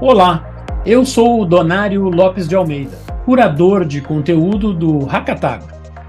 Olá, eu sou o Donário Lopes de Almeida, curador de conteúdo do Hackatagro.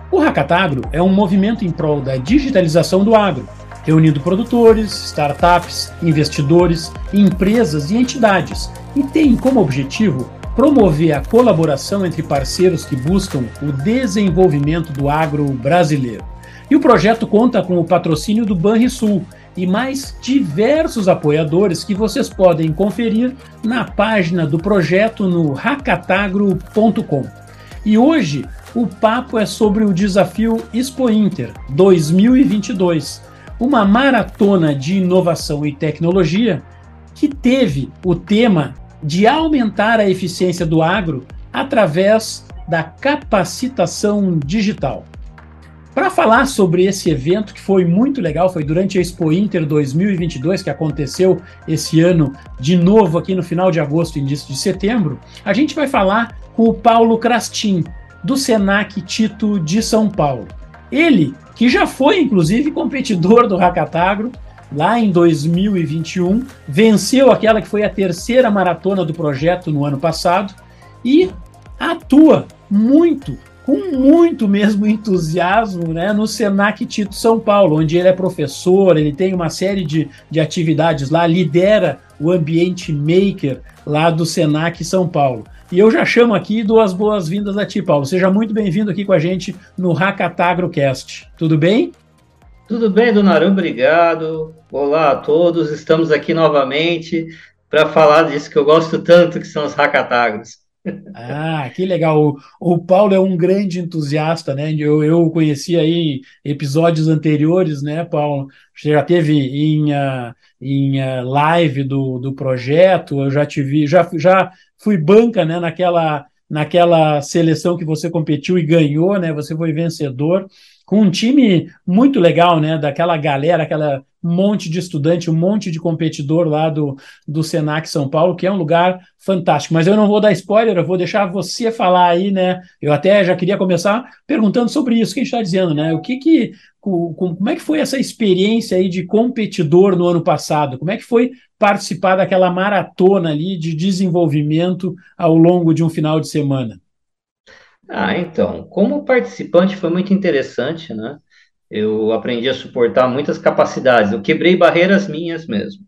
O Hackatagro é um movimento em prol da digitalização do agro, reunindo produtores, startups, investidores, empresas e entidades, e tem como objetivo promover a colaboração entre parceiros que buscam o desenvolvimento do agro brasileiro. E o projeto conta com o patrocínio do Banrisul, e mais diversos apoiadores que vocês podem conferir na página do projeto no hackatagro.com. E hoje o papo é sobre o desafio Expo Inter 2022, uma maratona de inovação e tecnologia que teve o tema de aumentar a eficiência do agro através da capacitação digital. Para falar sobre esse evento que foi muito legal, foi durante a Expo Inter 2022 que aconteceu esse ano de novo aqui no final de agosto e início de setembro, a gente vai falar com o Paulo Crastin, do Senac Tito de São Paulo. Ele, que já foi inclusive competidor do Hackatagro lá em 2021, venceu aquela que foi a terceira maratona do projeto no ano passado e atua muito com muito mesmo entusiasmo né, no Senac Tito São Paulo, onde ele é professor, ele tem uma série de, de atividades lá, lidera o ambiente maker lá do Senac São Paulo. E eu já chamo aqui duas boas-vindas a ti, Paulo. Seja muito bem-vindo aqui com a gente no Hackatagrocast. Tudo bem? Tudo bem, Dona Obrigado. Olá a todos. Estamos aqui novamente para falar disso que eu gosto tanto, que são os hackatagros. Ah, que legal. O, o, Paulo é um grande entusiasta, né? Eu, eu conheci aí episódios anteriores, né, Paulo? Você já teve em, uh, em uh, live do, do projeto, eu já te vi, já, já fui banca, né, naquela, naquela seleção que você competiu e ganhou, né? Você foi vencedor com um time muito legal, né? Daquela galera, aquela monte de estudante, um monte de competidor lá do, do Senac São Paulo, que é um lugar fantástico. Mas eu não vou dar spoiler, eu vou deixar você falar aí, né? Eu até já queria começar perguntando sobre isso que a gente está dizendo, né? O que que, como é que foi essa experiência aí de competidor no ano passado? Como é que foi participar daquela maratona ali de desenvolvimento ao longo de um final de semana? Ah, então, como participante foi muito interessante, né? Eu aprendi a suportar muitas capacidades, eu quebrei barreiras minhas mesmo.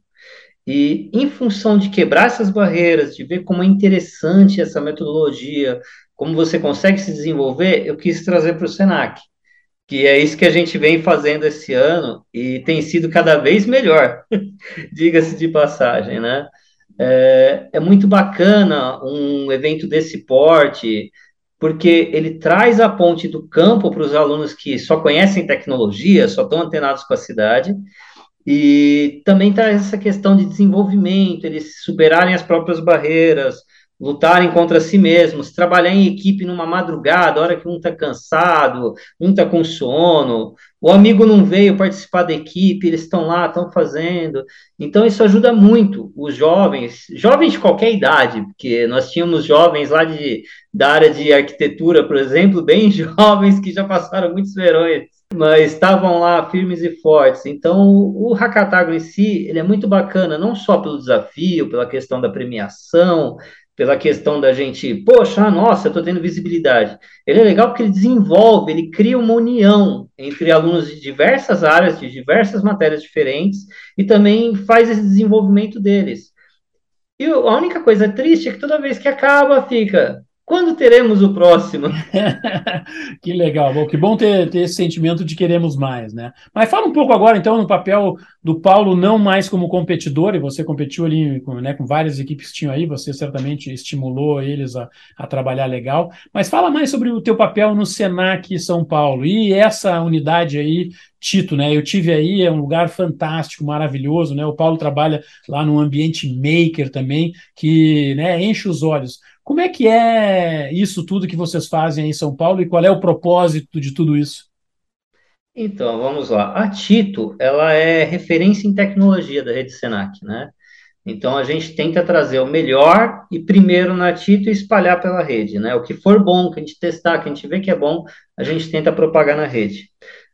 E em função de quebrar essas barreiras, de ver como é interessante essa metodologia, como você consegue se desenvolver, eu quis trazer para o Senac, que é isso que a gente vem fazendo esse ano e tem sido cada vez melhor, diga-se de passagem, né? É, é muito bacana um evento desse porte, porque ele traz a ponte do campo para os alunos que só conhecem tecnologia, só estão antenados com a cidade, e também traz essa questão de desenvolvimento, eles superarem as próprias barreiras, lutarem contra si mesmos, trabalhar em equipe numa madrugada, hora que um está cansado, um está com sono, o amigo não veio participar da equipe, eles estão lá, estão fazendo. Então, isso ajuda muito os jovens, jovens de qualquer idade, porque nós tínhamos jovens lá de, da área de arquitetura, por exemplo, bem jovens que já passaram muitos verões, mas estavam lá firmes e fortes. Então, o Hackatagro em si, ele é muito bacana, não só pelo desafio, pela questão da premiação, pela questão da gente, poxa, nossa, estou tendo visibilidade. Ele é legal porque ele desenvolve, ele cria uma união entre alunos de diversas áreas, de diversas matérias diferentes, e também faz esse desenvolvimento deles. E a única coisa triste é que toda vez que acaba, fica, quando teremos o próximo? que legal, bom, que bom ter, ter esse sentimento de queremos mais, né? Mas fala um pouco agora, então, no papel do Paulo, não mais como competidor, e você competiu ali com, né, com várias equipes que tinham aí, você certamente estimulou eles a, a trabalhar legal, mas fala mais sobre o teu papel no Senac São Paulo e essa unidade aí Tito, né? Eu tive aí, é um lugar fantástico, maravilhoso, né? O Paulo trabalha lá no ambiente maker também, que né, enche os olhos. Como é que é isso tudo que vocês fazem em São Paulo e qual é o propósito de tudo isso? Então, vamos lá. A Tito, ela é referência em tecnologia da rede Senac, né? Então, a gente tenta trazer o melhor e primeiro na Tito e espalhar pela rede, né? O que for bom, que a gente testar, que a gente vê que é bom, a gente tenta propagar na rede.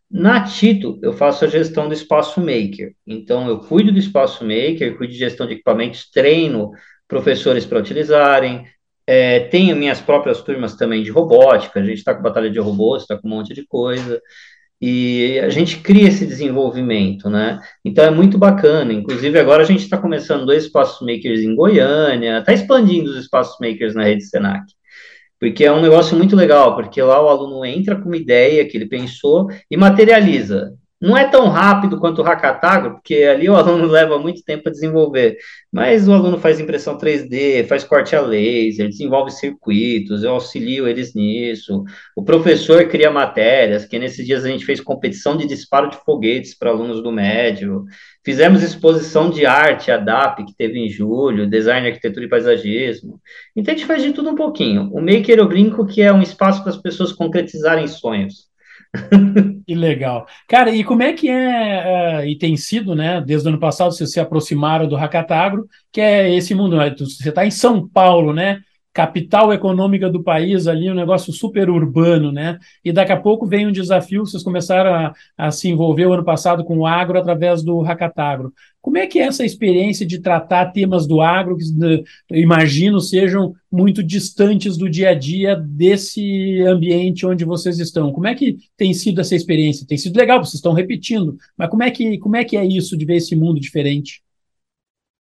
Na Tito, eu faço a gestão do espaço maker. Então, eu cuido do espaço maker, cuido de gestão de equipamentos, treino professores para utilizarem. É, tenho minhas próprias turmas também de robótica, a gente está com batalha de robôs, está com um monte de coisa e a gente cria esse desenvolvimento, né? Então é muito bacana. Inclusive, agora a gente está começando dois espaços makers em Goiânia, está expandindo os espaços makers na rede Senac. Porque é um negócio muito legal, porque lá o aluno entra com uma ideia que ele pensou e materializa. Não é tão rápido quanto o Hackatago, porque ali o aluno leva muito tempo a desenvolver, mas o aluno faz impressão 3D, faz corte a laser, desenvolve circuitos, eu auxilio eles nisso. O professor cria matérias, que nesses dias a gente fez competição de disparo de foguetes para alunos do médio. Fizemos exposição de arte, a DAP, que teve em julho, design, arquitetura e paisagismo. Então a gente faz de tudo um pouquinho. O Maker eu brinco que é um espaço para as pessoas concretizarem sonhos. Que legal. Cara, e como é que é, uh, e tem sido, né, desde o ano passado, vocês se aproximaram do Hackatagro, que é esse mundo, né? você está em São Paulo, né, capital econômica do país ali, um negócio super urbano, né? E daqui a pouco vem um desafio, vocês começaram a, a se envolver o ano passado com o agro através do Hackatagro. Como é que é essa experiência de tratar temas do agro que imagino sejam muito distantes do dia a dia desse ambiente onde vocês estão? Como é que tem sido essa experiência? Tem sido legal, vocês estão repetindo, mas como é que, como é, que é isso de ver esse mundo diferente?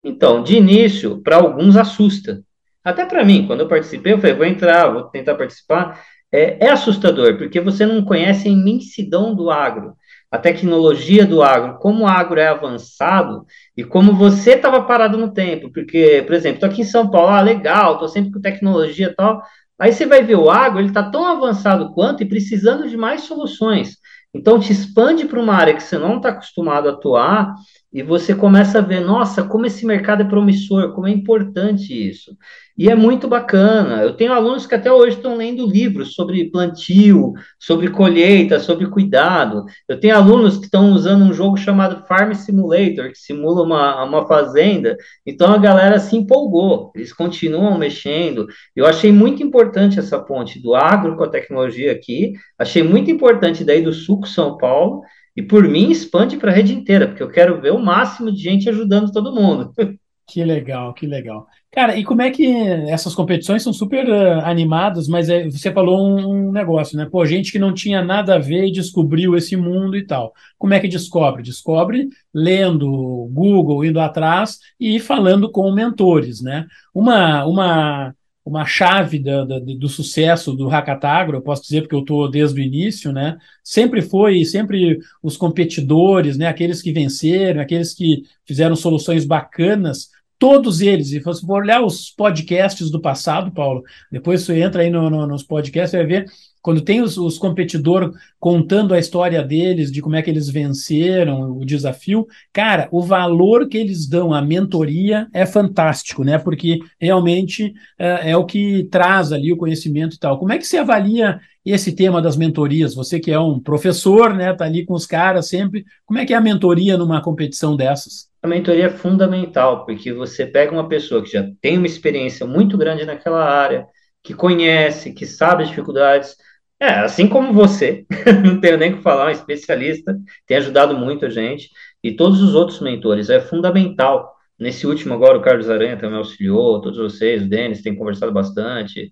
Então, de início, para alguns assusta, até para mim, quando eu participei, eu falei, vou entrar, vou tentar participar. É, é, assustador, porque você não conhece a imensidão do agro, a tecnologia do agro, como o agro é avançado e como você estava parado no tempo. Porque, por exemplo, estou aqui em São Paulo, ah, legal, estou sempre com tecnologia e tal. Aí você vai ver o agro, ele está tão avançado quanto e precisando de mais soluções. Então, te expande para uma área que você não está acostumado a atuar e você começa a ver, nossa, como esse mercado é promissor, como é importante isso. E é muito bacana. Eu tenho alunos que até hoje estão lendo livros sobre plantio, sobre colheita, sobre cuidado. Eu tenho alunos que estão usando um jogo chamado Farm Simulator, que simula uma, uma fazenda. Então a galera se empolgou, eles continuam mexendo. Eu achei muito importante essa ponte do agro com a tecnologia aqui. Achei muito importante daí do Suco São Paulo. E por mim, expande para a rede inteira, porque eu quero ver o máximo de gente ajudando todo mundo. Que legal, que legal. Cara, e como é que essas competições são super uh, animadas, mas é, você falou um, um, negócio, né? Pô, gente que não tinha nada a ver e descobriu esse mundo e tal. Como é que descobre? Descobre lendo Google, indo atrás e falando com mentores, né? Uma, uma, uma chave da, da, do sucesso do Hackatagro, eu posso dizer porque eu estou desde o início, né? Sempre foi, sempre os competidores, né? Aqueles que venceram, aqueles que fizeram soluções bacanas, todos eles, e se for olhar os podcasts do passado, Paulo, depois você entra aí no, no, nos podcasts, vai ver quando tem os, os competidores contando a história deles, de como é que eles venceram o desafio, cara, o valor que eles dão à mentoria é fantástico, né? Porque realmente é, é o que traz ali o conhecimento e tal. Como é que você avalia esse tema das mentorias? Você que é um professor, né? Tá ali com os caras sempre. Como é que é a mentoria numa competição dessas? A mentoria é fundamental, porque você pega uma pessoa que já tem uma experiência muito grande naquela área, que conhece, que sabe as dificuldades. É, assim como você, não tenho nem o que falar, um especialista, tem ajudado muito a gente, e todos os outros mentores, é fundamental. Nesse último agora, o Carlos Aranha também auxiliou, todos vocês, o Denis, tem conversado bastante.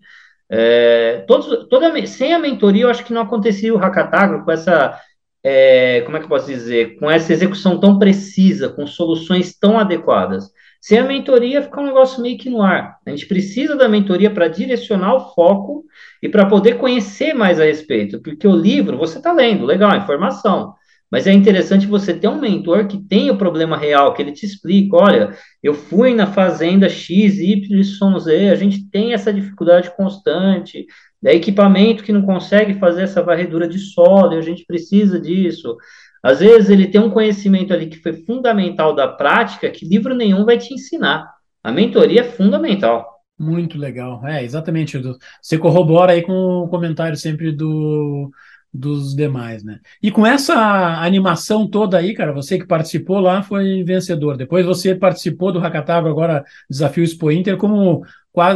É, todos, toda, sem a mentoria, eu acho que não acontecia o Hackatagro com essa é, como é que eu posso dizer, com essa execução tão precisa, com soluções tão adequadas. Sem a mentoria, fica um negócio meio que no ar. A gente precisa da mentoria para direcionar o foco e para poder conhecer mais a respeito, porque o livro você está lendo, legal, informação. Mas é interessante você ter um mentor que tem o problema real, que ele te explica, olha, eu fui na fazenda X, Y, Z, a gente tem essa dificuldade constante, é equipamento que não consegue fazer essa varredura de solo e a gente precisa disso. Às vezes ele tem um conhecimento ali que foi fundamental da prática que livro nenhum vai te ensinar. A mentoria é fundamental. Muito legal. É, exatamente. Você corrobora aí com o comentário sempre do, dos demais, né? E com essa animação toda aí, cara, você que participou lá foi vencedor. Depois você participou do Hackatagro, agora Desafio Expo Inter, como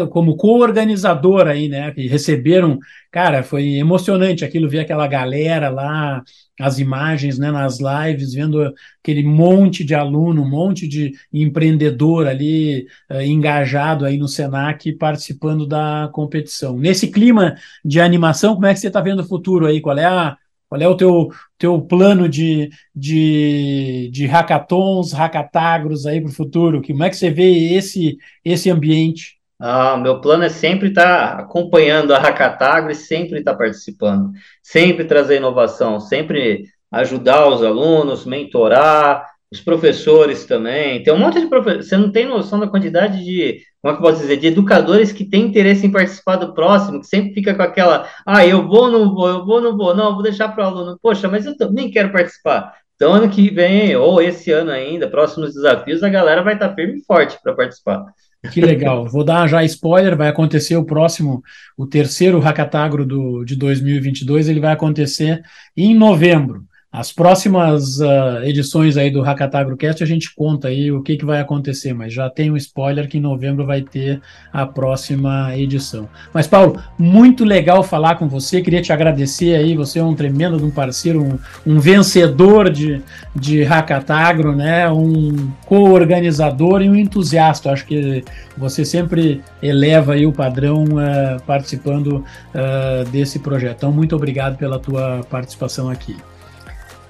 como co-organizador aí, né? Que receberam, cara, foi emocionante aquilo, ver aquela galera lá, as imagens, né, nas lives, vendo aquele monte de aluno, um monte de empreendedor ali uh, engajado aí no Senac participando da competição. Nesse clima de animação, como é que você está vendo o futuro aí? Qual é a qual é o teu, teu plano de, de, de hackathons, hackatagros aí para o futuro? Como é que você vê esse, esse ambiente? Ah, meu plano é sempre estar tá acompanhando a Hackatagro e sempre estar tá participando, sempre trazer inovação, sempre ajudar os alunos, mentorar, os professores também. Tem um monte de professores. Você não tem noção da quantidade de, como é que eu posso dizer, de educadores que têm interesse em participar do próximo, que sempre fica com aquela, ah, eu vou, não vou, eu vou, não vou, não, vou deixar para o aluno. Poxa, mas eu nem quero participar. Então, ano que vem, ou esse ano ainda, próximos desafios, a galera vai estar tá firme e forte para participar. Que legal. Vou dar já spoiler, vai acontecer o próximo, o terceiro Hackatagro do, de 2022, ele vai acontecer em novembro. As próximas uh, edições aí do HackatagroCast a gente conta aí o que, que vai acontecer, mas já tem um spoiler que em novembro vai ter a próxima edição. Mas, Paulo, muito legal falar com você, queria te agradecer aí, você é um tremendo um parceiro, um, um vencedor de, de Hackatagro, né? um co-organizador e um entusiasta. Acho que você sempre eleva aí o padrão uh, participando uh, desse projeto. Então, muito obrigado pela tua participação aqui.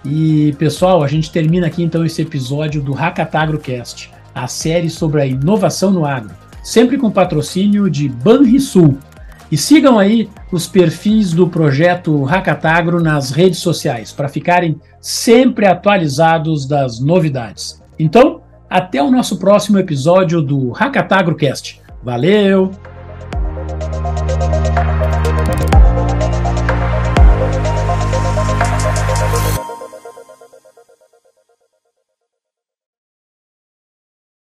E pessoal, a gente termina aqui então esse episódio do Hackatagrocast, a série sobre a inovação no agro, sempre com patrocínio de Banrisul. E sigam aí os perfis do projeto Hackatagro nas redes sociais para ficarem sempre atualizados das novidades. Então, até o nosso próximo episódio do Hackatagrocast. Valeu!